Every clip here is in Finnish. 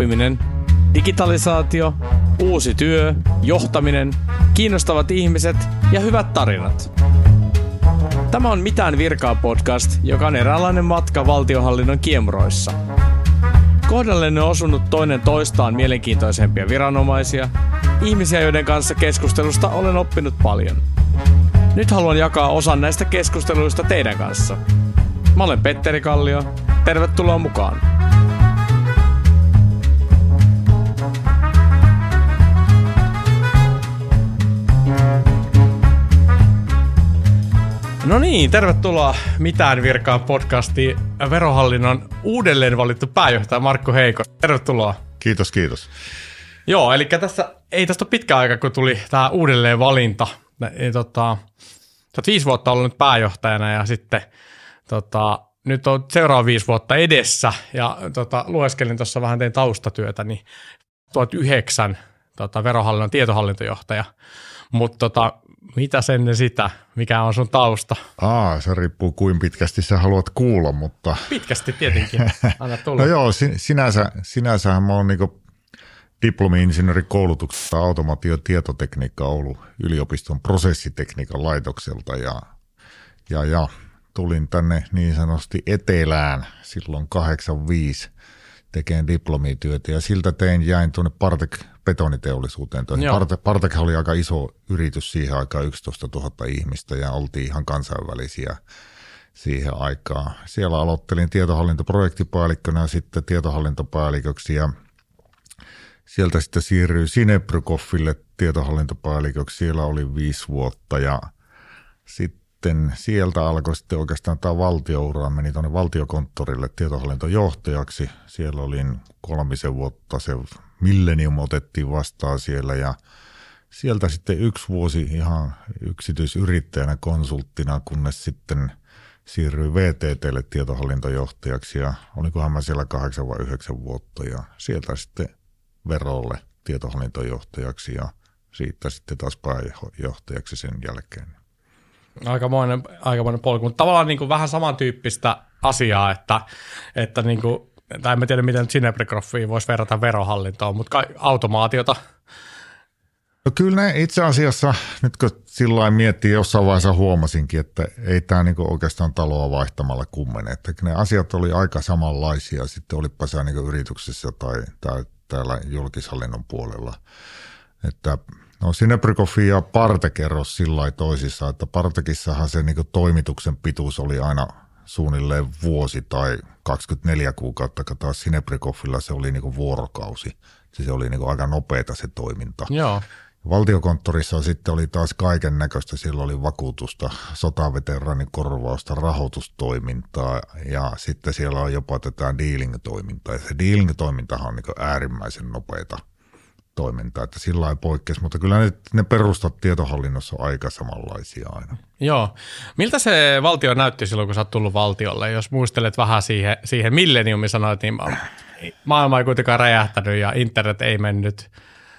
oppiminen, digitalisaatio, uusi työ, johtaminen, kiinnostavat ihmiset ja hyvät tarinat. Tämä on Mitään virkaa podcast, joka on eräänlainen matka valtiohallinnon kiemuroissa. Kohdallenne on osunut toinen toistaan mielenkiintoisempia viranomaisia, ihmisiä, joiden kanssa keskustelusta olen oppinut paljon. Nyt haluan jakaa osan näistä keskusteluista teidän kanssa. Mä olen Petteri Kallio. Tervetuloa mukaan. No niin, tervetuloa Mitään virkaa podcastiin Verohallinnon uudelleen valittu pääjohtaja Markku Heiko. Tervetuloa. Kiitos, kiitos. Joo, eli tässä ei tästä ole pitkä aika, kun tuli tämä uudelleen valinta. Ja, tota, sä oot viisi vuotta ollut nyt pääjohtajana ja sitten tota, nyt on seuraava viisi vuotta edessä ja tota, lueskelin tuossa vähän tein taustatyötä, niin 2009 tota, verohallinnon tietohallintojohtaja. Mutta tota, mitä ennen sitä? Mikä on sun tausta? Aa, se riippuu kuin pitkästi sä haluat kuulla, mutta... Pitkästi tietenkin, anna tulla. no joo, sinänsä, sinänsähän mä oon niinku diplomi-insinöörikoulutuksesta automaatio- ja tietotekniikka Oulu yliopiston prosessitekniikan laitokselta ja, ja, ja tulin tänne niin sanotusti etelään silloin 85 tekemään diplomityötä ja siltä tein jäin tuonne Partek betoniteollisuuteen. Partek, Partek oli aika iso yritys siihen aikaan, 11 000 ihmistä ja oltiin ihan kansainvälisiä siihen aikaan. Siellä aloittelin tietohallintoprojektipäällikkönä ja sitten tietohallintopäälliköksi ja sieltä sitten siirryin Sinebrykoffille tietohallintopäälliköksi. Siellä oli viisi vuotta ja sitten sitten sieltä alkoi sitten oikeastaan tämä valtioura, meni tuonne valtiokonttorille tietohallintojohtajaksi. Siellä olin kolmisen vuotta, se Millennium otettiin vastaan siellä ja sieltä sitten yksi vuosi ihan yksityisyrittäjänä konsulttina, kunnes sitten siirryin VTTlle tietohallintojohtajaksi ja olikohan mä siellä kahdeksan vai yhdeksän vuotta ja sieltä sitten verolle tietohallintojohtajaksi ja siitä sitten taas pääjohtajaksi sen jälkeen. Aikamoinen, aikamoinen polku, mutta tavallaan niin kuin vähän samantyyppistä asiaa, että, että niin kuin, tai en tiedä miten Cinebrigrafia voisi verrata verohallintoon, mutta automaatiota. No kyllä ne itse asiassa, nyt kun sillä miettii, jossain vaiheessa huomasinkin, että ei tämä niinku oikeastaan taloa vaihtamalla kummene. Että ne asiat oli aika samanlaisia, sitten olipa se niinku yrityksessä tai, tai täällä julkishallinnon puolella. Että No Sinebrikofi ja Parte kerros sillä toisissa, että Partekissahan se niin toimituksen pituus oli aina suunnilleen vuosi tai 24 kuukautta, kun taas Sinebrikofilla se oli niin vuorokausi. Siis se oli niin aika nopeata se toiminta. Joo. Valtiokonttorissa sitten oli taas kaiken näköistä. Siellä oli vakuutusta, sotaveteraanikorvausta, rahoitustoimintaa ja sitten siellä on jopa tätä dealing-toimintaa. Ja se dealing-toimintahan on niin äärimmäisen nopeata toimintaa, että sillä ei poikkeus, mutta kyllä ne, ne perustat tietohallinnossa on aika samanlaisia aina. Joo. Miltä se valtio näytti silloin, kun sä oot tullut valtiolle? Jos muistelet vähän siihen, siihen milleniumi sanoit, niin maailma ei kuitenkaan räjähtänyt ja internet ei mennyt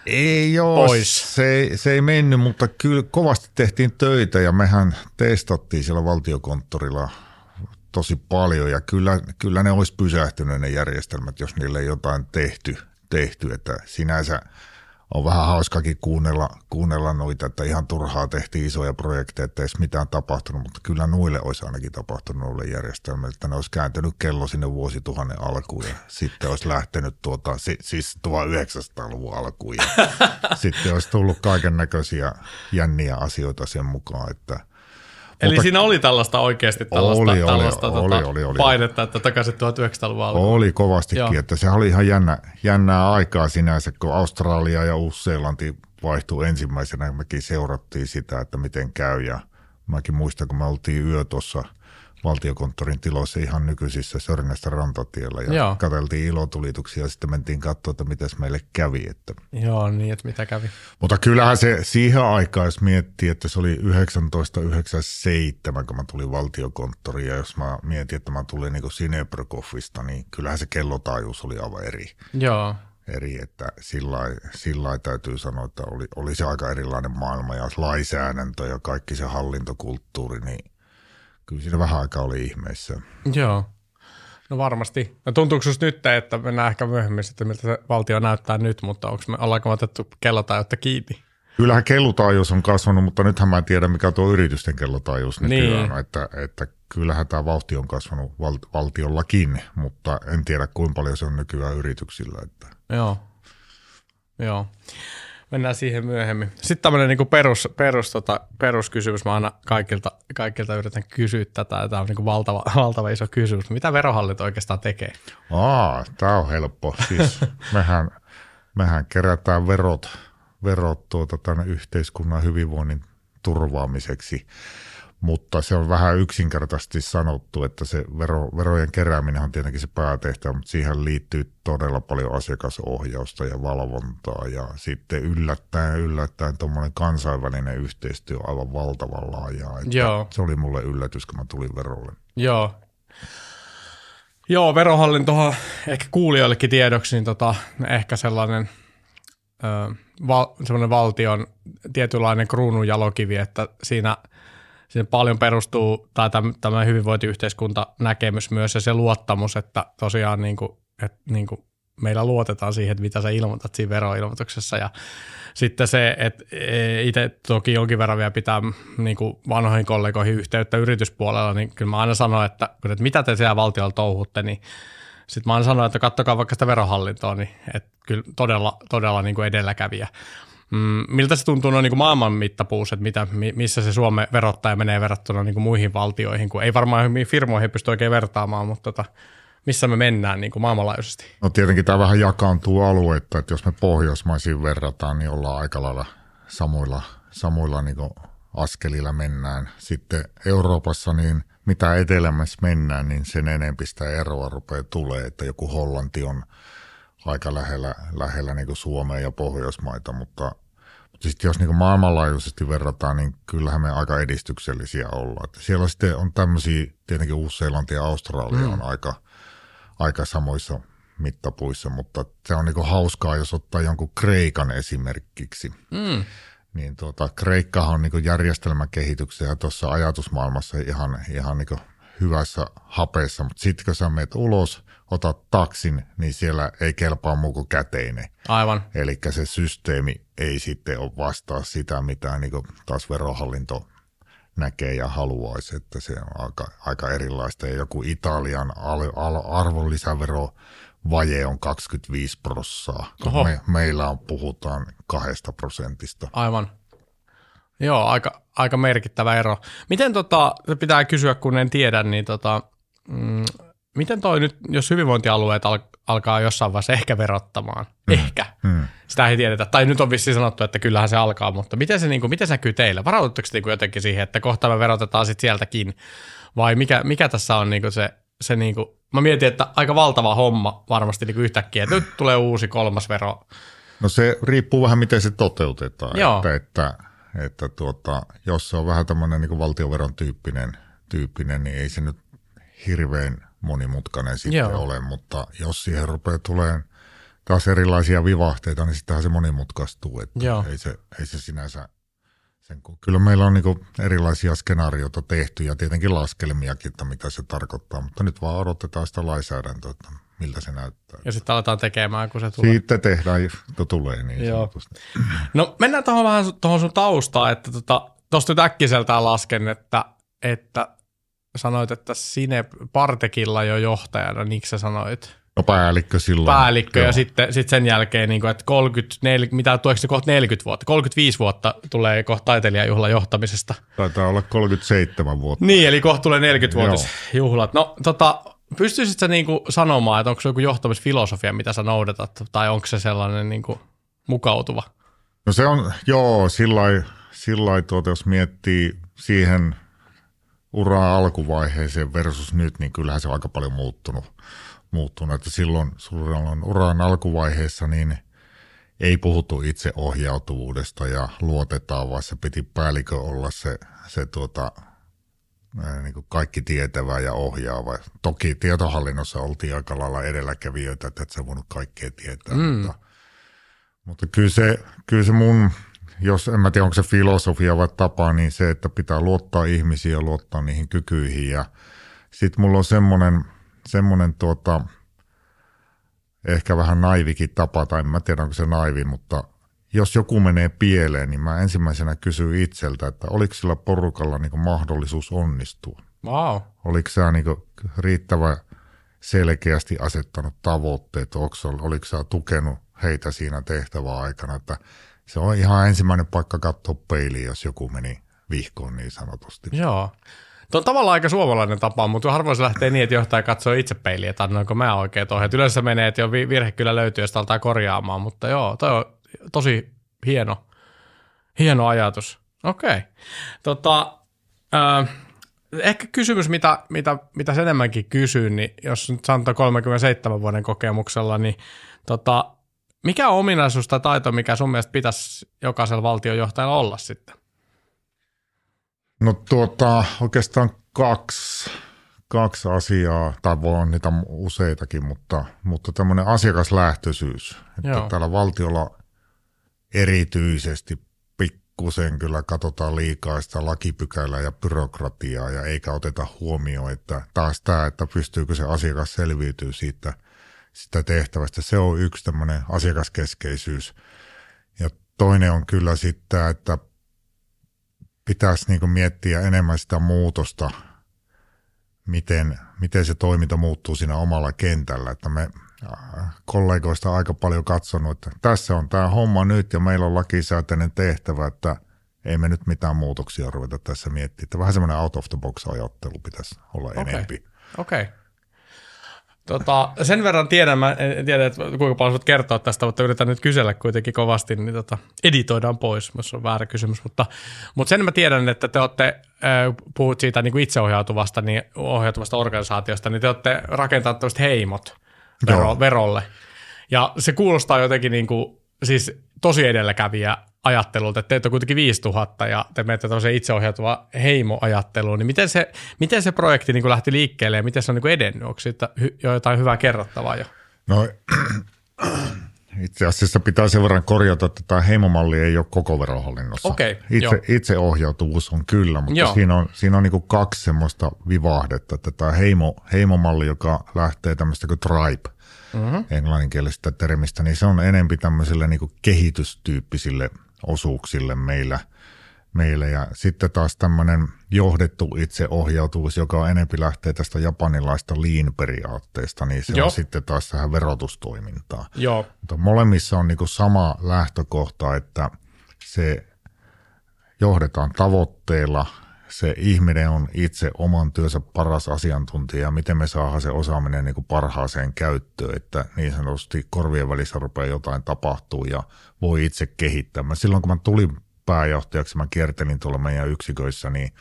ei joo, pois. Se, se ei mennyt, mutta kyllä kovasti tehtiin töitä ja mehän testattiin siellä valtiokonttorilla tosi paljon ja kyllä, kyllä ne olisi pysähtynyt ne järjestelmät, jos niille ei jotain tehty, tehty, että sinänsä – on vähän hauskakin kuunnella, kuunnella noita, että ihan turhaa tehtiin isoja projekteja, että ei edes mitään tapahtunut, mutta kyllä nuille olisi ainakin tapahtunut noille järjestelmille, että ne olisi kääntynyt kello sinne vuosituhannen alkuun ja sitten olisi lähtenyt tuota, siis 1900-luvun alkuun ja sitten olisi tullut kaiken näköisiä jänniä asioita sen mukaan, että – Eli Mutta, siinä oli tällaista oikeasti tällaista, oli, tällaista oli, tota, oli, oli, painetta, että takaisin 1900-luvun alkuun. Oli kovastikin, Joo. että se oli ihan jännä, jännää aikaa sinänsä, kun Australia ja Uusi-Seelanti vaihtui ensimmäisenä. Mekin seurattiin sitä, että miten käy ja mäkin muistan, kun me oltiin yö tuossa – valtiokonttorin tiloissa ihan nykyisissä Sörnästä rantatiellä ja Joo. katseltiin ilotulituksia ja sitten mentiin katsoa, että mitäs meille kävi. Että. Joo, niin, että mitä kävi. Mutta kyllähän se siihen aikaan, jos miettii, että se oli 1997, kun mä tulin valtiokonttoriin ja jos mä mietin, että mä tulin niin Sineprokoffista, niin kyllähän se kellotaajuus oli aivan eri. Joo eri, että sillä täytyy sanoa, että oli, oli se aika erilainen maailma ja lainsäädäntö ja kaikki se hallintokulttuuri, niin kyllä siinä vähän aikaa oli ihmeissä. Joo. No varmasti. No tuntuuko nyt, että mennään ehkä myöhemmin sitten, miltä se valtio näyttää nyt, mutta onko me, ollaanko me otettu kellotaajuutta kiinni? Kyllähän kellotaajuus on kasvanut, mutta nythän mä en tiedä, mikä tuo yritysten kellotaajuus nykyään niin. että, että kyllähän tämä vauhti on kasvanut val, valtiollakin, mutta en tiedä kuinka paljon se on nykyään yrityksillä. Että. Joo, joo. Mennään siihen myöhemmin. Sitten tämmöinen niin perus, perus, tota, peruskysymys. Mä aina kaikilta, kaikilta yritän kysyä tätä. Tämä on niin valtava, valtava iso kysymys. Mitä verohallinto oikeastaan tekee? Aa, tämä on helppo. Siis mehän, mehän kerätään verot, verot tuota, tänne yhteiskunnan hyvinvoinnin turvaamiseksi mutta se on vähän yksinkertaisesti sanottu, että se vero, verojen kerääminen on tietenkin se päätehtävä, mutta siihen liittyy todella paljon asiakasohjausta ja valvontaa ja sitten yllättäen yllättäen tuommoinen kansainvälinen yhteistyö on aivan valtavan laajaa. Joo. Se oli mulle yllätys, kun mä tulin verolle. Joo. Joo, verohallintohan ehkä kuulijoillekin tiedoksi, niin tota, ehkä sellainen ö, val, sellainen valtion tietynlainen kruununjalokivi, että siinä – siinä paljon perustuu, tai tämä hyvinvointiyhteiskunta näkemys myös ja se luottamus, että tosiaan niin kuin, että niin kuin meillä luotetaan siihen, että mitä sä ilmoitat siinä veroilmoituksessa ja sitten se, että e, itse toki jonkin verran vielä pitää niin kuin vanhoihin kollegoihin yhteyttä yrityspuolella, niin kyllä mä aina sanon, että, että mitä te siellä valtiolla touhutte, niin sitten mä aina sanon, että kattokaa vaikka sitä verohallintoa, niin että kyllä todella, todella niin kuin edelläkävijä. Mm, miltä se tuntuu noin niin maailman mittapuus, että mitä, missä se Suomen verottaja menee verrattuna niin kuin muihin valtioihin, kun ei varmaan firmoihin pysty oikein vertaamaan, mutta tota, missä me mennään niin kuin maailmanlaajuisesti? No tietenkin tämä vähän jakaantuu alueetta, että jos me pohjoismaisiin verrataan, niin ollaan aika lailla samoilla, samoilla niin kuin askelilla mennään. Sitten Euroopassa, niin mitä etelämässä mennään, niin sen enempi sitä eroa rupeaa tulee, että joku Hollanti on aika lähellä, lähellä niin Suomea ja Pohjoismaita, mutta sitten jos niin maailmanlaajuisesti verrataan, niin kyllähän me aika edistyksellisiä ollaan. Että siellä sitten on tämmöisiä, tietenkin Uusi-Seelanti ja Australia mm. on aika, aika samoissa mittapuissa, mutta se on niin hauskaa, jos ottaa jonkun Kreikan esimerkiksi. Mm. Niin tuota, Kreikkahan on niin järjestelmäkehityksen ja tuossa ajatusmaailmassa ihan, ihan niin hyvässä hapeessa, mutta sitten kun sä menet ulos, otat taksin, niin siellä ei kelpaa muu kuin käteinen. Aivan. Eli se systeemi ei sitten ole vastaa sitä, mitä niin taas verohallinto näkee ja haluaisi, että se on aika, aika erilaista. Ja joku Italian al, al, arvonlisävero vaje on 25 prossaa, me, meillä on, puhutaan kahdesta prosentista. Aivan. Joo, aika, aika merkittävä ero. Miten tota, pitää kysyä, kun en tiedä, niin tota, mm, miten toi nyt, jos hyvinvointialueet al- alkaa jossain vaiheessa ehkä verottamaan, mm. ehkä, mm. sitä ei tiedetä, tai nyt on vissiin sanottu, että kyllähän se alkaa, mutta miten se, niin kuin, miten se näkyy teille? Varaudutteko te niin jotenkin siihen, että kohta me verotetaan sitten sieltäkin, vai mikä, mikä tässä on niin kuin se, se niin kuin, mä mietin, että aika valtava homma varmasti niin kuin yhtäkkiä, että nyt tulee uusi kolmas vero. No se riippuu vähän, miten se toteutetaan, Joo. että, että, että tuota, jos se on vähän tämmöinen niin valtioveron tyyppinen, tyyppinen, niin ei se nyt hirveän monimutkainen sitten Joo. ole, mutta jos siihen rupeaa tulemaan taas erilaisia vivahteita, niin sittenhän se monimutkaistuu, että Joo. ei se, ei se sinänsä sen, kun, kyllä meillä on niin erilaisia skenaarioita tehty ja tietenkin laskelmiakin, että mitä se tarkoittaa, mutta nyt vaan odotetaan sitä lainsäädäntöä, että miltä se näyttää. Ja sitten aletaan tekemään, kun se tulee. Sitten tehdään, kun tulee niin Joo. sanotusti. No mennään tuohon vähän tuohon sun taustaan, että tuosta tota, nyt äkkiseltään lasken, että, että sanoit, että Sine Partekilla jo johtajana, niin sä sanoit? No päällikkö silloin. Päällikkö Joo. ja sitten sit sen jälkeen, niin kuin, että 30, 40, mitä tuleeko se kohta 40 vuotta? 35 vuotta tulee kohta taiteilijajuhlan johtamisesta. Taitaa olla 37 vuotta. Niin, eli kohta tulee 40 juhlat. No tota, pystyisit sä niin kuin sanomaan, että onko se joku johtamisfilosofia, mitä sä noudatat, tai onko se sellainen niin kuin mukautuva? No se on, joo, sillä tuota, jos miettii siihen uraa alkuvaiheeseen versus nyt, niin kyllähän se on aika paljon muuttunut. muuttunut. Että silloin, silloin uran alkuvaiheessa niin ei puhuttu itse ohjautuvuudesta ja luotetaan, vaan se piti päällikö olla se, se tuota, niin kuin kaikki tietävä ja ohjaava. Toki tietohallinnossa oltiin aika lailla edelläkävijöitä, että et sä voinut kaikkea tietää, mm. mutta, mutta kyllä, se, kyllä se mun jos en mä tiedä onko se filosofia vai tapa, niin se, että pitää luottaa ihmisiä ja luottaa niihin kykyihin. Ja sitten mulla on semmoinen, semmoinen tuota, ehkä vähän naivikin tapa, tai en mä tiedä onko se naivi, mutta jos joku menee pieleen, niin mä ensimmäisenä kysyn itseltä, että oliko sillä porukalla niin mahdollisuus onnistua. Wow. Oliko sä niin riittävä selkeästi asettanut tavoitteet, oliko sä tukenut heitä siinä tehtävän aikana, että se on ihan ensimmäinen paikka katsoa peiliin, jos joku meni vihkoon niin sanotusti. Joo. Tuo on tavallaan aika suomalainen tapa, mutta harvoin se lähtee niin, että johtaja katsoo itse peiliin, että annoinko mä oikeat ohjeet. Yleensä menee, että jo virhe kyllä löytyy, jos altaa korjaamaan, mutta joo, toi on tosi hieno, hieno ajatus. Okei. Okay. Tota, äh, ehkä kysymys, mitä, mitä, mitä sen enemmänkin kysyn, niin jos nyt sanoo 37 vuoden kokemuksella, niin tota, mikä on ominaisuus tai taito, mikä sun mielestä pitäisi jokaisella valtiojohtajalla olla sitten? No tuota, oikeastaan kaksi, kaksi asiaa, tai voi on niitä useitakin, mutta, mutta tämmöinen asiakaslähtöisyys. Että Joo. täällä valtiolla erityisesti pikkusen kyllä katsotaan liikaa sitä lakipykälää ja byrokratiaa ja eikä oteta huomioon, että taas tämä, että pystyykö se asiakas selviytyy siitä sitä tehtävästä. Se on yksi tämmöinen asiakaskeskeisyys. Ja toinen on kyllä sitten, että pitäisi niin miettiä enemmän sitä muutosta, miten, miten se toiminta muuttuu siinä omalla kentällä. Että me kollegoista aika paljon katsonut, että tässä on tämä homma nyt ja meillä on lakisääteinen tehtävä, että ei me nyt mitään muutoksia ruveta tässä miettimään. Että vähän semmoinen out of the box ajattelu pitäisi olla okay. enempi. Okei. Okay. Tota, sen verran tiedän, mä en tiedä, että kuinka paljon voit kertoa tästä, mutta yritän nyt kysellä kuitenkin kovasti, niin tota, editoidaan pois, jos on väärä kysymys. Mutta, mutta sen mä tiedän, että te olette, puhut siitä niin kuin itseohjautuvasta niin ohjautuvasta organisaatiosta, niin te olette rakentaneet heimot vero, verolle. Ja se kuulostaa jotenkin niin kuin, siis tosi edelläkävijä ajattelulta, että teitä on kuitenkin 5000 ja te menette tämmöiseen itseohjautuva heimoajatteluun, niin miten se, miten se projekti niin kuin lähti liikkeelle ja miten se on niin kuin edennyt? Onko siitä jo jotain hyvää kerrottavaa jo? No itse asiassa pitää sen verran korjata, että tämä heimomalli ei ole koko verohallinnossa. Okay, itse, itseohjautuvuus on kyllä, mutta joo. siinä on, siinä on niin kaksi semmoista vivahdetta, että tämä heimo, heimomalli, joka lähtee tämmöistä kuin tribe, mm-hmm. englanninkielisestä termistä, niin se on enempi tämmöisille niin kehitystyyppisille osuuksille meillä, meillä. Ja sitten taas tämmöinen johdettu itseohjautuvuus, joka enempi lähtee tästä japanilaista lean-periaatteesta, niin se Joo. on sitten taas tähän verotustoimintaan. Joo. Mutta molemmissa on niin sama lähtökohta, että se johdetaan tavoitteella, se ihminen on itse oman työnsä paras asiantuntija ja miten me saadaan se osaaminen niin kuin parhaaseen käyttöön, että niin sanotusti korvien välissä rupeaa jotain tapahtuu ja voi itse kehittää. Mä silloin kun mä tulin pääjohtajaksi, mä kiertelin tuolla meidän yksiköissä, niin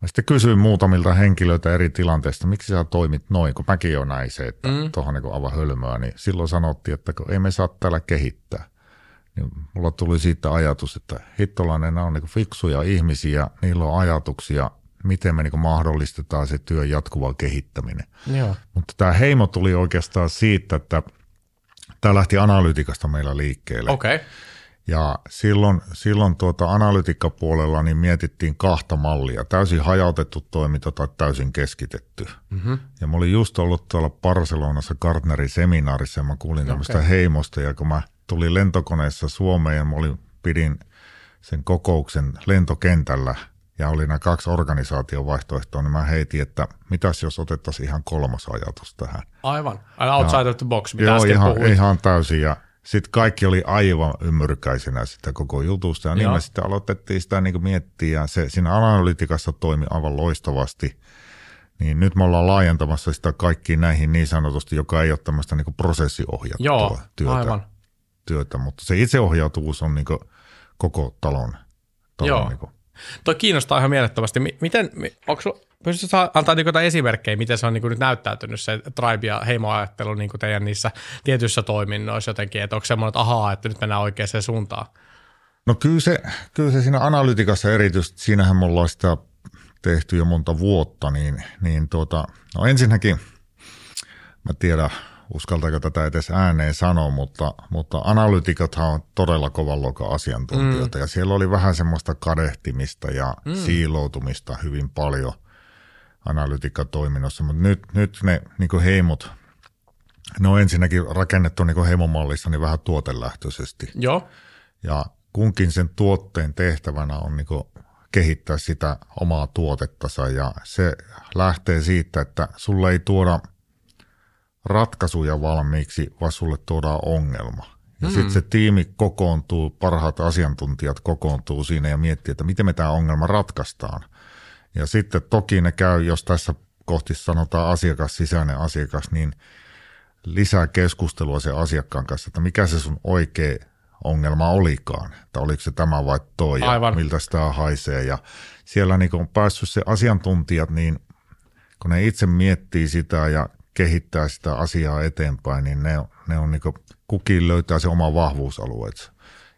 mä sitten kysyin muutamilta henkilöitä eri tilanteista, miksi sä toimit noin, kun mäkin on näin se, että mm. tuohon niin aivan hölmöä, niin silloin sanottiin, että kun ei me saa täällä kehittää niin mulla tuli siitä ajatus, että hittolainen on niin fiksuja ihmisiä, niillä on ajatuksia, miten me niin mahdollistetaan se työn jatkuva kehittäminen. Joo. Mutta tämä heimo tuli oikeastaan siitä, että tämä lähti analytikasta meillä liikkeelle. Okay. Ja silloin, silloin tuota analytikkapuolella niin mietittiin kahta mallia, täysin hajautettu toiminta tai täysin keskitetty. Mm-hmm. Ja mä olin just ollut tuolla Barcelonassa Gartnerin seminaarissa ja mä kuulin okay. tämmöistä heimosta ja kun mä – tuli lentokoneessa Suomeen ja mä olin, pidin sen kokouksen lentokentällä ja oli nämä kaksi organisaatiovaihtoehtoa, niin mä heitin, että mitäs jos otettaisiin ihan kolmas ajatus tähän. Aivan, outside ja, of the box, mitä joo, ihan, puhuit. ihan täysin ja sitten kaikki oli aivan ymmyrkäisenä sitä koko jutusta ja niin me sitten aloitettiin sitä niin miettiä ja se siinä analytikassa toimi aivan loistavasti. Niin nyt me ollaan laajentamassa sitä kaikkiin näihin niin sanotusti, joka ei ole tämmöistä niin prosessiohjattua Joo, työtä. Aivan työtä, mutta se itseohjautuvuus on niin koko talon. talon Joo. Niin Toi kiinnostaa ihan mielettömästi. Miten, onko Pystytkö antaa niin jotain esimerkkejä, miten se on niin nyt näyttäytynyt se tribe- ja heimoajattelu niin teidän niissä tietyissä toiminnoissa jotenkin, että onko semmoinen, että ahaa, että nyt mennään oikeaan suuntaan? No kyllä se, kyllä se siinä analytikassa erityisesti, siinähän me ollaan sitä tehty jo monta vuotta, niin, niin tuota, no ensinnäkin, mä tiedän, uskaltaako tätä edes ääneen sanoa, mutta, mutta analytikothan on todella kovan luokan asiantuntijoita mm. ja siellä oli vähän semmoista kadehtimista ja mm. siiloutumista hyvin paljon analytiikkatoiminnossa, mutta nyt, nyt ne niin heimot, ne on ensinnäkin rakennettu niin heimomallissa niin vähän tuotelähtöisesti. Joo. Ja kunkin sen tuotteen tehtävänä on niin kehittää sitä omaa tuotettansa ja se lähtee siitä, että sulle ei tuoda ratkaisuja valmiiksi, vaan sulle tuodaan ongelma. Ja mm. sitten se tiimi kokoontuu, parhaat asiantuntijat kokoontuu siinä ja miettii, että miten me tämä ongelma ratkaistaan. Ja sitten toki ne käy, jos tässä kohti sanotaan asiakas, sisäinen asiakas, niin lisää keskustelua sen asiakkaan kanssa, että mikä se sun oikea ongelma olikaan, että oliko se tämä vai toi ja Aivan. miltä sitä haisee. Ja siellä niin on päässyt se asiantuntijat, niin kun ne itse miettii sitä ja kehittää sitä asiaa eteenpäin, niin ne, ne on niin kukin löytää se oma vahvuusalueensa.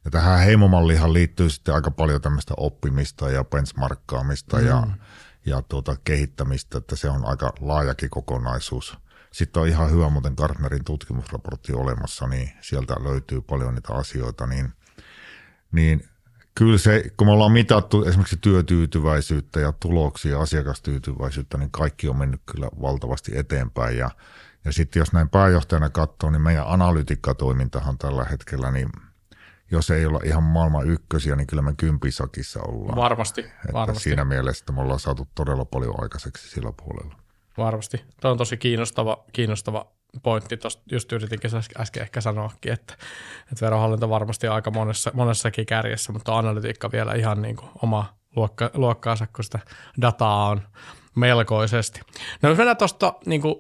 Ja tähän heimomallihan liittyy sitten aika paljon tämmöistä oppimista ja benchmarkkaamista mm. ja, ja tuota kehittämistä, että se on aika laajakin kokonaisuus. Sitten on ihan hyvä muuten Gartnerin tutkimusraportti olemassa, niin sieltä löytyy paljon niitä asioita, niin, niin kyllä se, kun me ollaan mitattu esimerkiksi työtyytyväisyyttä ja tuloksia, asiakastyytyväisyyttä, niin kaikki on mennyt kyllä valtavasti eteenpäin. Ja, ja sitten jos näin pääjohtajana katsoo, niin meidän analytiikkatoimintahan tällä hetkellä, niin jos ei olla ihan maailman ykkösiä, niin kyllä me kympisakissa ollaan. Varmasti, että varmasti. Siinä mielessä me ollaan saatu todella paljon aikaiseksi sillä puolella. Varmasti. Tuo on tosi kiinnostava, kiinnostava pointti. Tuosta just yritinkin äsken ehkä sanoakin, että, että verohallinto varmasti on aika monessa, monessakin kärjessä, mutta analytiikka vielä ihan niin kuin oma luokka, luokkaansa, kun sitä dataa on melkoisesti. No jos mennään tuosta niin kuin,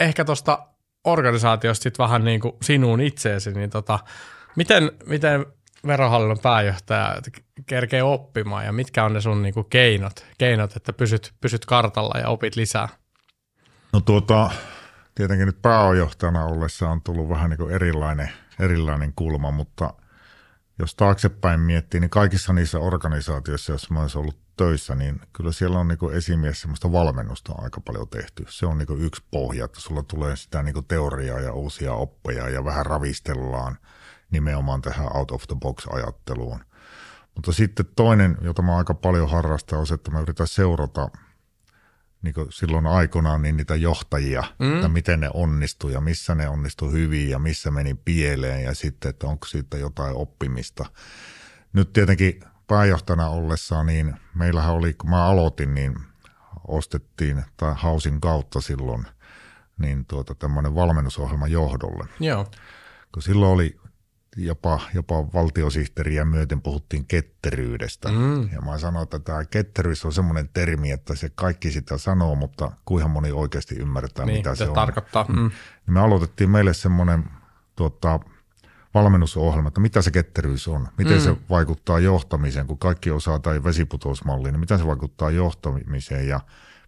ehkä tuosta organisaatiosta sitten vähän niin kuin sinuun itseesi, niin tota, miten, miten verohallinnon pääjohtaja kerkee oppimaan ja mitkä on ne sun niin kuin keinot, keinot, että pysyt, pysyt kartalla ja opit lisää? No tuota, tietenkin nyt pääojohtajana ollessa on tullut vähän niin kuin erilainen, erilainen kulma, mutta jos taaksepäin miettii, niin kaikissa niissä organisaatioissa, joissa mä ollut töissä, niin kyllä siellä on niin esimies semmoista valmennusta aika paljon tehty. Se on niin yksi pohja, että sulla tulee sitä niin teoriaa ja uusia oppeja ja vähän ravistellaan nimenomaan tähän out of the box ajatteluun. Mutta sitten toinen, jota mä aika paljon harrastan, on se, että mä yritän seurata – niin silloin aikoinaan niin niitä johtajia, mm. että miten ne onnistu ja missä ne onnistu hyvin ja missä meni pieleen ja sitten, että onko siitä jotain oppimista. Nyt tietenkin pääjohtajana ollessaan, niin meillähän oli, kun mä aloitin, niin ostettiin tai hausin kautta silloin niin tuota, tämmöinen valmennusohjelma johdolle. Joo. Kun silloin oli jopa, jopa valtiosihteeriä myöten puhuttiin ketteryydestä. Mm. Ja mä sanoin, että tämä ketteryys on semmoinen termi, että se kaikki sitä sanoo, mutta kuinka moni oikeasti ymmärtää, niin, mitä se on. tarkoittaa. Mm. Niin me aloitettiin meille semmoinen tuota, valmennusohjelma, että mitä se ketteryys on, miten mm. se vaikuttaa johtamiseen, kun kaikki osaa tai vesiputousmalliin, niin miten se vaikuttaa johtamiseen ja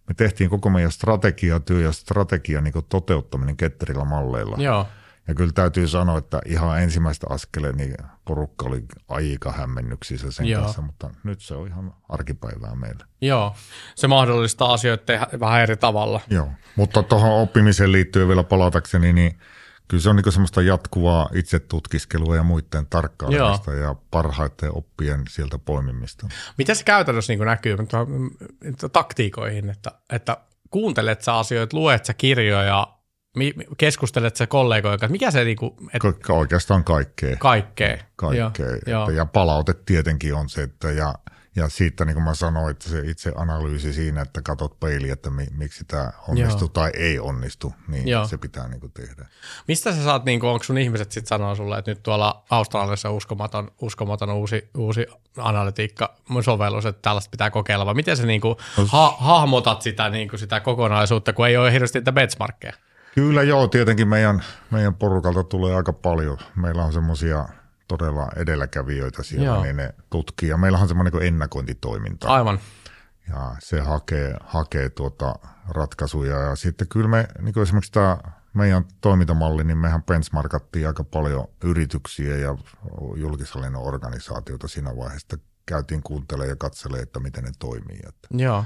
me tehtiin koko meidän strategiatyö ja strategia niin toteuttaminen ketterillä malleilla. Joo. Ja kyllä täytyy sanoa, että ihan ensimmäistä askeleen niin porukka oli aika hämmennyksissä sen Joo. kanssa, mutta nyt se on ihan arkipäivää meillä. Joo, se mahdollistaa asioita vähän eri tavalla. Joo, mutta tuohon oppimiseen liittyen vielä palatakseni, niin kyllä se on niin semmoista jatkuvaa itsetutkiskelua ja muiden tarkkailemista ja parhaiten oppien sieltä poimimista. Miten se käytännössä niin näkyy taktiikoihin, että, että kuuntelet sä asioita, luet sä kirjoja, keskustelet se kollegojen kanssa, mikä se niinku... Et... Ka- oikeastaan kaikkea. Kaikkea. Kaikkea. Joo, että, ja palaute tietenkin on se, että ja, ja siitä niin kuin mä sanoin, että se itse analyysi siinä, että katot peili, että mi, miksi tämä onnistuu Joo. tai ei onnistu, niin Joo. se pitää niin kuin tehdä. Mistä sä saat, niin kuin, onko sun ihmiset sitten sanoo sulle, että nyt tuolla Australiassa on uskomaton, uskomaton uusi, uusi analytiikka sovellus, että tällaista pitää kokeilla, vai miten sä niin kuin, no ha- hahmotat sitä, niin kuin, sitä kokonaisuutta, kun ei ole hirveästi niitä benchmarkkeja? Kyllä joo, tietenkin meidän, meidän porukalta tulee aika paljon. Meillä on semmoisia todella edelläkävijöitä siellä, joo. niin ne tutkii. Ja meillä on semmoinen ennakointitoiminta. Aivan. Ja se hakee, hakee tuota ratkaisuja. Ja sitten kyllä me, niin kuin esimerkiksi tämä meidän toimintamalli, niin mehän benchmarkattiin aika paljon yrityksiä ja julkishallinnon organisaatioita siinä vaiheessa, käytiin kuuntelemaan ja katselemaan, että miten ne toimii. Että. Joo.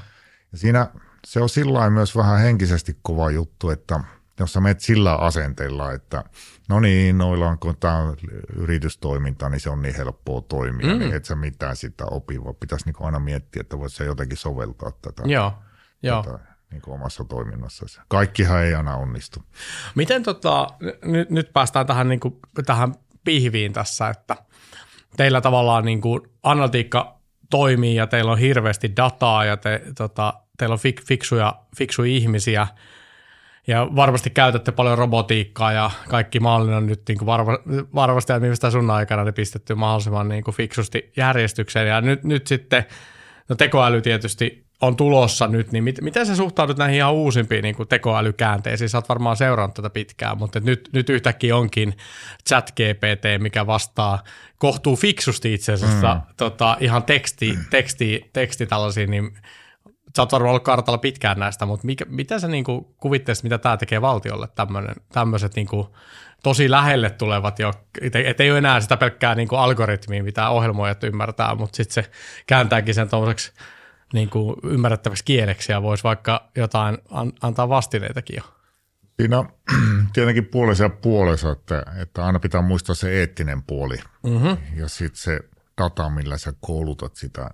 Ja siinä se on sillä myös vähän henkisesti kova juttu, että – jos sä menet sillä asenteella, että no niin, noilla on, kun tämä on yritystoiminta, niin se on niin helppoa toimia, mm. niin et sä mitään sitä opi, vaan pitäisi niin aina miettiä, että voisi se jotenkin soveltaa tätä. Joo, Joo. Tätä. niin kuin omassa toiminnassa. Kaikkihan ei aina onnistu. Miten tota, nyt, nyt päästään tähän, niin kuin, tähän pihviin tässä, että teillä tavallaan niin kuin analytiikka toimii ja teillä on hirveästi dataa ja te, tota, teillä on fik, fiksuja, fiksuja ihmisiä ja varmasti käytätte paljon robotiikkaa ja kaikki mahdollinen on nyt niin kuin varma, varmasti ja mistä sun aikana ne pistetty mahdollisimman niin kuin fiksusti järjestykseen ja nyt, nyt sitten no tekoäly tietysti on tulossa nyt, niin mit, miten sä suhtaudut näihin ihan uusimpiin niin kuin tekoälykäänteisiin? Sä oot varmaan seurannut tätä pitkään, mutta nyt, nyt yhtäkkiä onkin chat GPT, mikä vastaa kohtuu fiksusti itse asiassa mm. tota, ihan teksti, teksti, teksti tällaisiin, niin sä oot varmaan ollut kartalla pitkään näistä, mutta mikä, mitä sä niin kuin kuvittelisit, mitä tämä tekee valtiolle, tämmöiset niin kuin tosi lähelle tulevat jo, että ei ole enää sitä pelkkää niin kuin algoritmia, mitä ohjelmoijat ymmärtää, mutta sitten se kääntääkin sen tuollaiseksi niin kuin ymmärrettäväksi kieleksi ja voisi vaikka jotain an, antaa vastineitakin jo. Siinä on tietenkin puolensa ja puolensa, että, että aina pitää muistaa se eettinen puoli mm-hmm. ja sitten se data, millä sä koulutat sitä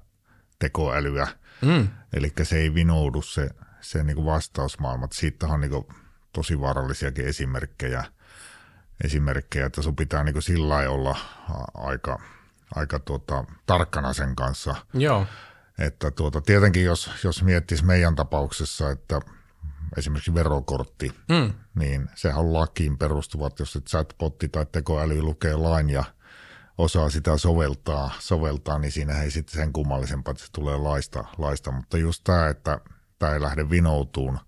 tekoälyä. Mm. Eli se ei vinoudu se, se niin kuin vastausmaailma. Siitä on niin kuin tosi vaarallisiakin esimerkkejä, esimerkkejä että sun pitää niin kuin sillä olla aika, aika tuota, tarkkana sen kanssa. Joo että tuota, tietenkin jos, jos miettisi meidän tapauksessa, että esimerkiksi verokortti, mm. niin sehän on lakiin perustuvat, jos se chatbotti tai tekoäly lukee lain ja osaa sitä soveltaa, soveltaa niin siinä ei sitten sen kummallisempaa, että se tulee laista, laista. mutta just tämä, että tämä ei lähde vinoutuun,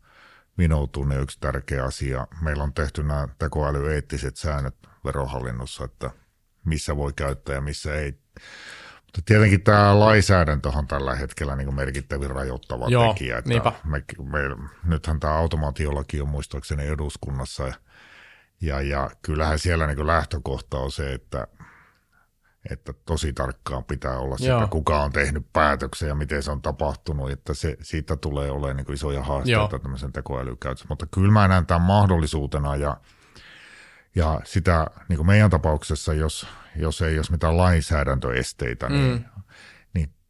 vinoutuun, niin yksi tärkeä asia. Meillä on tehty nämä tekoälyeettiset säännöt verohallinnossa, että missä voi käyttää ja missä ei Tietenkin tämä lainsäädäntö on tällä hetkellä niin kuin merkittävin rajoittava Joo, tekijä. Että me, me, nythän tämä automaatiolaki on muistaakseni eduskunnassa ja, ja, ja kyllähän siellä niin lähtökohta on se, että, että tosi tarkkaan pitää olla sitä, kuka on tehnyt päätöksen ja miten se on tapahtunut, että se, siitä tulee olemaan niin isoja haasteita Joo. tämmöisen tekoälykäytössä. Mutta kyllä mä näen tämän mahdollisuutena ja, ja sitä niin kuin meidän tapauksessa, jos, jos ei olisi mitään lainsäädäntöesteitä, niin, mm. niin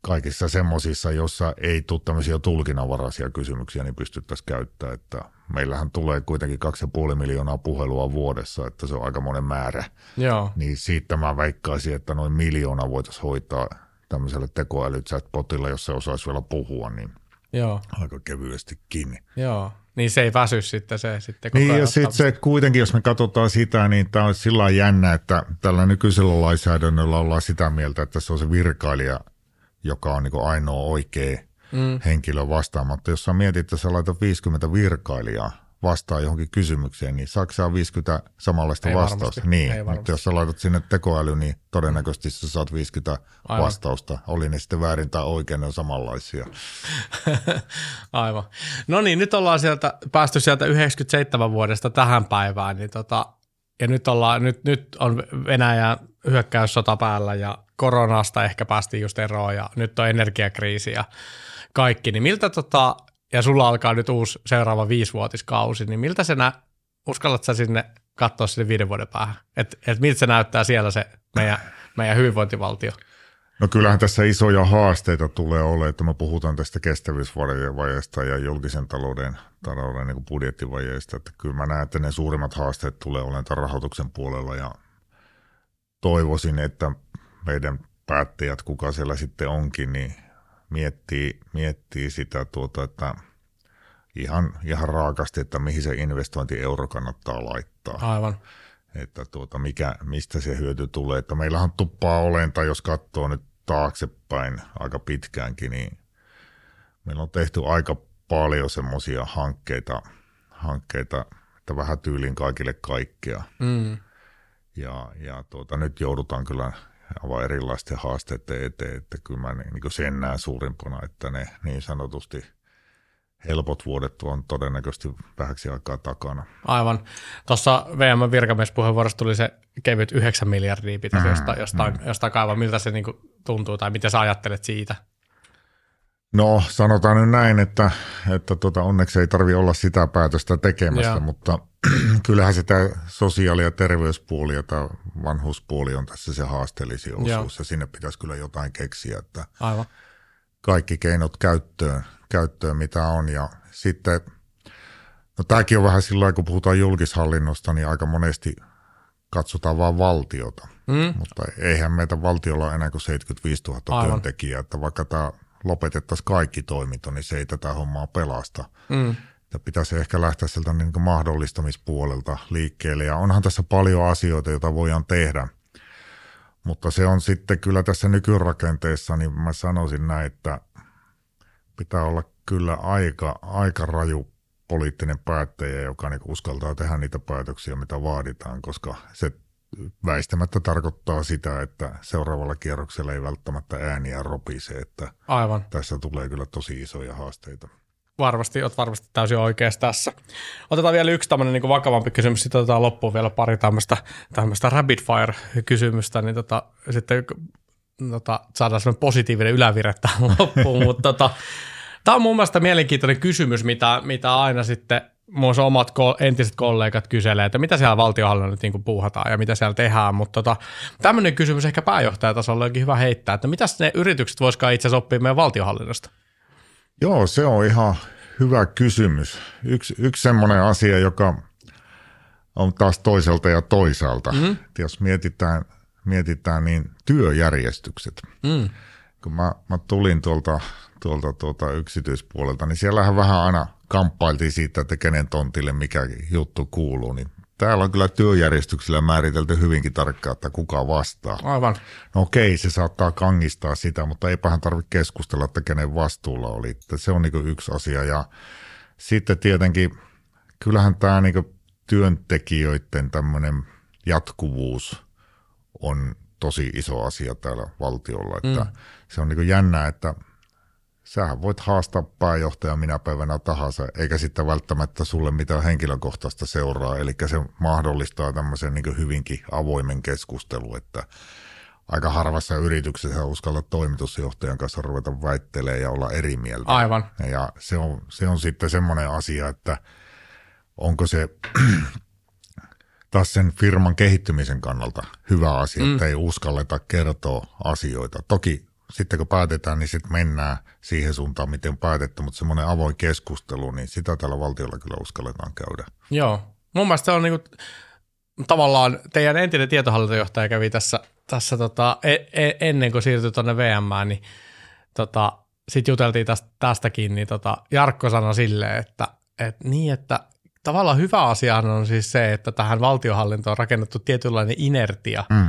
kaikissa semmoisissa, jossa ei tule tämmöisiä tulkinnanvaraisia kysymyksiä, niin pystyttäisiin käyttämään. Että meillähän tulee kuitenkin 2,5 miljoonaa puhelua vuodessa, että se on aika monen määrä. Joo. Niin siitä mä veikkaisin, että noin miljoona voitaisiin hoitaa tämmöiselle tekoäly-chatbotille, jos se osaisi vielä puhua, niin Joo. aika kevyesti kiinni. Joo. Niin se ei väsy sitten se sitten koko Niin ja sitten se kuitenkin, jos me katsotaan sitä, niin tämä on sillä jännä, että tällä nykyisellä lainsäädännöllä ollaan sitä mieltä, että se on se virkailija, joka on niin ainoa oikea mm. henkilö vastaamatta. Jos sä mietit, että sä laitat 50 virkailijaa vastaa johonkin kysymykseen, niin Saksa on 50 samanlaista ei vastausta. Varmasti. Niin, ei mutta jos sä laitat sinne tekoäly, niin todennäköisesti sä saat 50 Aivan. vastausta. Oli ne sitten väärin tai oikein, ne on samanlaisia. Aivan. No niin, nyt ollaan sieltä, päästy sieltä 97 vuodesta tähän päivään, niin tota, ja nyt, ollaan, nyt, nyt on Venäjän hyökkäyssota päällä ja koronasta ehkä päästiin just eroon ja nyt on energiakriisi ja kaikki, niin miltä tota, ja sulla alkaa nyt uusi seuraava viisivuotiskausi, niin miltä se nä, uskallat sä sinne katsoa sinne viiden vuoden päähän? Että et miltä se näyttää siellä se meidän, meidän hyvinvointivaltio? No kyllähän tässä isoja haasteita tulee olemaan, että me puhutaan tästä kestävyysvajeesta ja julkisen talouden, talouden niin budjettivajeesta. Että kyllä mä näen, että ne suurimmat haasteet tulee olemaan rahoituksen puolella ja toivoisin, että meidän päättäjät, kuka siellä sitten onkin, niin miettii, miettii sitä, tuota, että ihan, ihan raakasti, että mihin se investointieuro kannattaa laittaa. Aivan. Että tuota, mikä, mistä se hyöty tulee. Että meillähän tuppaa olenta, jos katsoo nyt taaksepäin aika pitkäänkin, niin meillä on tehty aika paljon semmoisia hankkeita, hankkeita, että vähän tyylin kaikille kaikkea. Mm. Ja, ja tuota, nyt joudutaan kyllä aivan erilaisten haasteiden eteen, että kyllä mä niin, niin sen näen suurimpana, että ne niin sanotusti helpot vuodet on todennäköisesti vähäksi aikaa takana. Aivan. Tuossa VM virkamiespuheenvuorossa tuli se kevyt 9 miljardia pitäisi mm, jostain, jostain, mm. jostain kaivaa. Miltä se niin tuntuu tai mitä sä ajattelet siitä? No sanotaan nyt näin, että, että tota, onneksi ei tarvi olla sitä päätöstä tekemässä, Joo. mutta kyllähän sitä sosiaali- ja terveyspuoli ja vanhuspuoli on tässä se haasteellisin osuus Joo. ja sinne pitäisi kyllä jotain keksiä, että Aivan. kaikki keinot käyttöön, käyttöön, mitä on. Ja sitten, no tämäkin on vähän sillä kun puhutaan julkishallinnosta, niin aika monesti katsotaan vain valtiota. Mm. Mutta eihän meitä valtiolla ole enää kuin 75 000 Aivan. työntekijää, että vaikka tämä lopetettaisiin kaikki toiminto, niin se ei tätä hommaa pelasta. Mm. Että pitäisi ehkä lähteä sieltä niin mahdollistamispuolelta liikkeelle. Ja onhan tässä paljon asioita, joita voidaan tehdä. Mutta se on sitten kyllä tässä nykyrakenteessa, niin mä sanoisin näin, että pitää olla kyllä aika, aika raju poliittinen päättäjä, joka niin uskaltaa tehdä niitä päätöksiä, mitä vaaditaan, koska se väistämättä tarkoittaa sitä, että seuraavalla kierroksella ei välttämättä ääniä ropise, että Aivan. tässä tulee kyllä tosi isoja haasteita. Varmasti, olet varmasti täysin oikeassa tässä. Otetaan vielä yksi tämmöinen niin vakavampi kysymys, sitten otetaan loppuun vielä pari tämmöistä, tämmöistä rapid fire-kysymystä, niin tota, sitten tota, saadaan semmoinen positiivinen ylävire tähän loppuun, mutta tota, tämä on mun mielestä mielenkiintoinen kysymys, mitä, mitä aina sitten mun omat entiset kollegat kyselee, että mitä siellä valtiohallinnossa niin puuhataan ja mitä siellä tehdään, mutta tota, tämmöinen kysymys ehkä pääjohtajatasolla onkin hyvä heittää, että mitä ne yritykset voisikaan itse oppia meidän valtiohallinnosta? Joo, se on ihan hyvä kysymys. Yksi, yksi semmoinen asia, joka on taas toiselta ja toisaalta. Mm-hmm. Jos mietitään, mietitään, niin työjärjestykset. Mm. Kun mä, mä tulin tuolta, tuolta tuolta yksityispuolelta, niin siellähän vähän aina kamppailtiin siitä, että kenen tontille mikä juttu kuuluu, niin täällä on kyllä työjärjestyksellä määritelty hyvinkin tarkkaan, että kuka vastaa. Aivan. No okei, se saattaa kangistaa sitä, mutta eipähän tarvitse keskustella, että kenen vastuulla oli. Että se on niin yksi asia. Ja sitten tietenkin, kyllähän tämä niin työntekijöiden tämmöinen jatkuvuus on tosi iso asia täällä valtiolla. Että mm. Se on niin jännä, että sähän voit haastaa pääjohtaja minä päivänä tahansa, eikä sitten välttämättä sulle mitään henkilökohtaista seuraa. Eli se mahdollistaa tämmöisen niin hyvinkin avoimen keskustelun, että aika harvassa yrityksessä uskalla toimitusjohtajan kanssa ruveta väittelemään ja olla eri mieltä. Aivan. Ja se on, se on sitten semmoinen asia, että onko se taas sen firman kehittymisen kannalta hyvä asia, mm. että ei uskalleta kertoa asioita. Toki sitten kun päätetään, niin sitten mennään siihen suuntaan, miten päätetty, mutta semmoinen avoin keskustelu, niin sitä tällä valtiolla kyllä uskalletaan käydä. Joo. Mun mielestä se on niinku, tavallaan teidän entinen tietohallintojohtaja kävi tässä, tässä tota, e, e, ennen kuin siirtyi tuonne VM, niin tota, sitten juteltiin tästä, tästäkin, niin tota, Jarkko sanoi silleen, että, että niin, että tavallaan hyvä asia on siis se, että tähän valtiohallintoon on rakennettu tietynlainen inertia mm.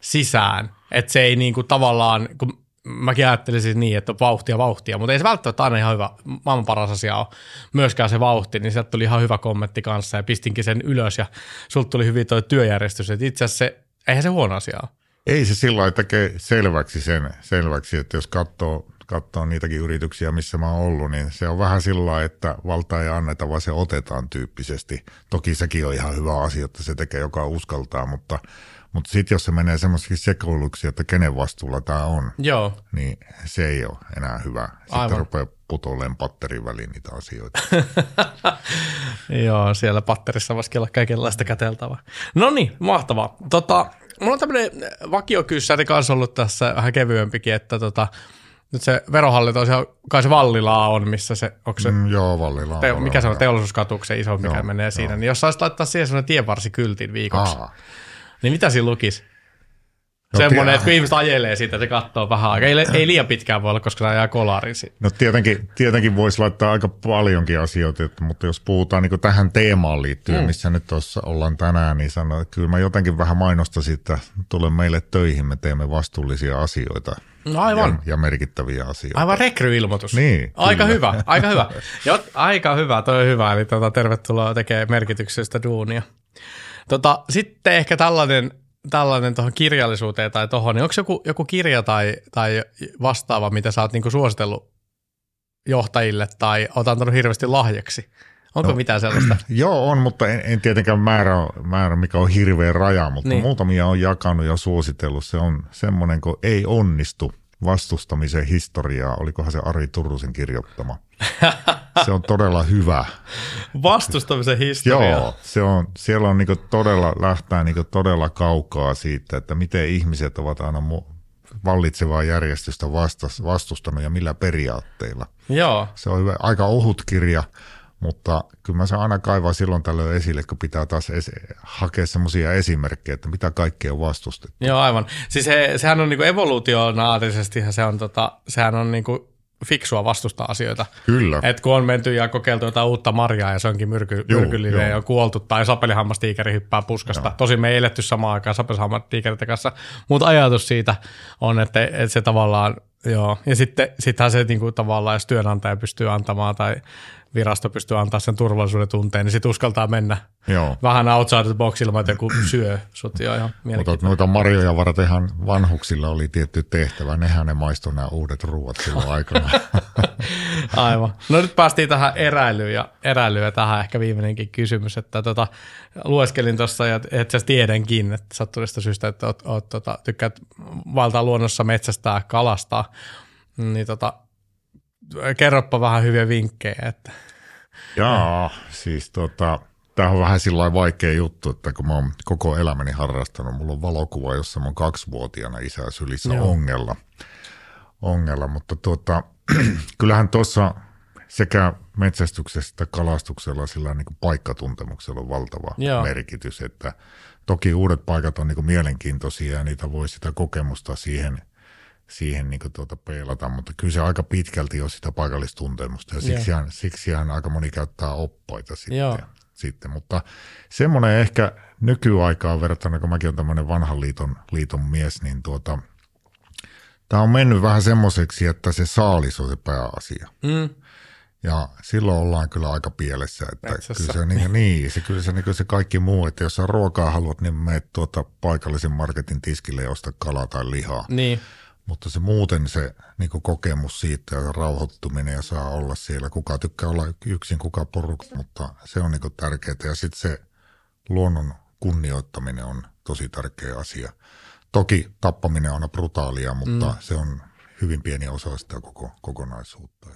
sisään, että se ei niinku tavallaan, kun mäkin ajattelisin niin, että vauhtia vauhtia, mutta ei se välttämättä aina ihan hyvä, maailman paras asia ole myöskään se vauhti, niin sieltä tuli ihan hyvä kommentti kanssa ja pistinkin sen ylös ja sulta tuli hyvin tuo työjärjestys, että itse asiassa se, eihän se huono asia ole. Ei se sillä lailla tekee selväksi sen, selväksi, että jos katsoo, katsoo niitäkin yrityksiä, missä mä oon ollut, niin se on vähän sillä lailla, että valta ei anneta, vaan se otetaan tyyppisesti. Toki sekin on ihan hyvä asia, että se tekee joka uskaltaa, mutta – mutta sitten jos se menee semmoisiksi sekoiluksi, että kenen vastuulla tämä on, Joo. niin se ei ole enää hyvä. Sitten Aivan. rupeaa putoilemaan patterin väliin niitä asioita. Joo, siellä patterissa voisi olla kaikenlaista käteltävää. No niin, mahtavaa. Tota, mulla on tämmöinen vakiokyssäri kanssa ollut tässä vähän kevyempikin, että tota, nyt se verohallinto, se, kai se Vallilaa on, missä se, onko se, mm, joo, Vallilaa. Te, mikä se on, teollisuuskatuksen iso, mikä joo, menee siinä, joo. niin jos saisi laittaa siihen sellainen tienvarsikyltin viikoksi, Aa. Niin mitä siinä lukisi? No, Semmoinen, että kun ihmiset ajelee siitä, se katsoo vähän aikaa. Ei, ei liian pitkään voi olla, koska se ajaa kolarin No tietenkin, tietenkin voisi laittaa aika paljonkin asioita, mutta jos puhutaan niin tähän teemaan liittyen, mm. missä nyt tuossa ollaan tänään, niin sanon, että kyllä mä jotenkin vähän mainostasin, että tule meille töihin, me teemme vastuullisia asioita. No aivan. Ja, ja merkittäviä asioita. Aivan rekryilmoitus. Niin. Aika kyllä. hyvä, aika hyvä. Jot, aika hyvä, toi on hyvä. Eli tuota, tervetuloa tekemään merkityksestä duunia. Tota, sitten ehkä tällainen, tällainen tuohon kirjallisuuteen tai tuohon, niin onko joku, joku kirja tai, tai vastaava, mitä sä oot niinku suositellut johtajille tai oot antanut hirveästi lahjaksi? Onko no, mitään sellaista? Joo, on, mutta en, en tietenkään määrä, määrä, mikä on hirveä raja, mutta niin. muutamia on jakanut ja suositellut. Se on semmoinen, kun ei onnistu vastustamisen historiaa, olikohan se Ari Turusen kirjoittama. Se on todella hyvä. Vastustamisen historia. Joo, se on, siellä on niinku todella, lähtää niinku todella kaukaa siitä, että miten ihmiset ovat aina mu- vallitsevaa järjestystä vastas, vastustanut ja millä periaatteilla. Joo. Se on hyvä, aika ohut kirja, mutta kyllä mä saan aina kaivaa silloin tällöin esille, kun pitää taas esi- hakea semmoisia esimerkkejä, että mitä kaikkea on vastustettu. Joo, aivan. Siis se, sehän on niinku evoluutionaarisesti, se on tota, sehän on niinku fiksua vastustaa asioita. Kyllä. Et kun on menty ja kokeiltu jotain uutta marjaa ja se onkin myrky, Joo, myrkyllinen joo. ja on kuoltu, tai sapelihammastiikeri hyppää puskasta. Tosin me ei eletty samaan aikaan sapelihammastiikereiden kanssa, mutta ajatus siitä on, että, että se tavallaan, joo. Ja sitten sittenhän se niinku, tavallaan, jos työnantaja pystyy antamaan tai virasto pystyy antamaan sen turvallisuuden tunteen, niin sitten uskaltaa mennä Joo. vähän outside the box ilman, että joku syö sut. Joo, ihan Mutta noita marjoja vartenhan vanhuksilla oli tietty tehtävä. Nehän ne maistoi nämä uudet ruuat silloin aikana. Aivan. No nyt päästiin tähän eräilyyn ja eräilyä tähän ehkä viimeinenkin kysymys, että tota, lueskelin tuossa ja itse tiedänkin, että sattuneesta syystä, että oot, oot, tota, tykkäät valtaa luonnossa metsästää kalastaa, niin tota, kerropa vähän hyviä vinkkejä, että Jaa, siis tota, tämä on vähän sillä vaikea juttu, että kun mä oon koko elämäni harrastanut, mulla on valokuva, jossa mä oon kaksivuotiaana isä sylissä Joo. ongella. ongella. Mutta tuota, kyllähän tuossa sekä metsästyksessä että kalastuksella sillä niin kuin paikkatuntemuksella on valtava Joo. merkitys, että toki uudet paikat on niin kuin mielenkiintoisia ja niitä voi sitä kokemusta siihen, siihen niin kuin tuota peilata, mutta kyllä se aika pitkälti on sitä paikallistuntemusta ja siksihän, siksihän aika moni käyttää oppaita sitten. Joo. sitten. Mutta semmoinen ehkä nykyaikaan verrattuna, kun mäkin olen tämmöinen vanhan liiton, liiton mies, niin tuota, tämä on mennyt vähän semmoiseksi, että se saalis on se pääasia. mm, Ja silloin ollaan kyllä aika pielessä. Että Metsässä. kyllä se, niin, niin, se, kyllä se, niin se kaikki muu, että jos sä ruokaa haluat, niin menet tuota paikallisen marketin tiskille ja osta kalaa tai lihaa. niin, Mutta se muuten se niin kokemus siitä ja rauhoittuminen ja saa olla siellä. Kuka tykkää olla yksin, kuka porukka, mutta se on niin tärkeää. Ja sitten se luonnon kunnioittaminen on tosi tärkeä asia. Toki tappaminen on aina brutaalia, mutta mm. se on hyvin pieni osa sitä koko kokonaisuutta.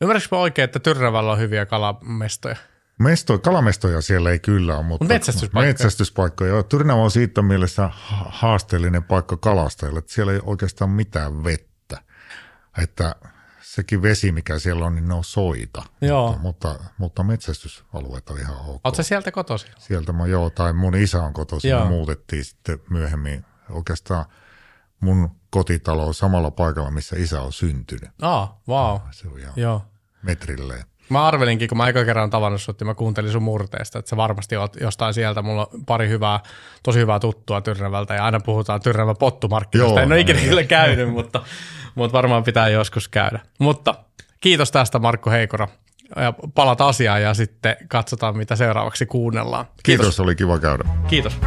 Ymmärrätkö mä oikein, että Tyrnävällä on hyviä kalamestoja? Mesto, kalamestoja siellä ei kyllä ole, mutta Mut metsästyspaikkoja? metsästyspaikkoja. Tyrnävä on siitä mielessä ha- haasteellinen paikka kalastajille, että siellä ei oikeastaan mitään vettä. Että sekin vesi, mikä siellä on, niin ne on soita. Joo. Mutta, mutta, mutta metsästysalueet on ihan ok. Oletko sieltä kotoisin? Sieltä mä joo, tai mun isä on kotoisin, Joo. me muutettiin sitten myöhemmin. Oikeastaan mun kotitalo on samalla paikalla, missä isä on syntynyt. Aa, wow. Se on ihan Joo. metrilleen. Mä arvelinkin, kun mä eka kerran tavannut sut, niin mä kuuntelin sun murteesta, että sä varmasti oot jostain sieltä. Mulla on pari hyvää, tosi hyvää tuttua Tyrnävältä ja aina puhutaan Tyrnävä pottumarkkinoista. En ole ikinä kyllä käynyt, mutta, mutta varmaan pitää joskus käydä. Mutta kiitos tästä Markku Heikora. Ja palata asiaan ja sitten katsotaan, mitä seuraavaksi kuunnellaan. Kiitos, oli kiva käydä. Kiitos.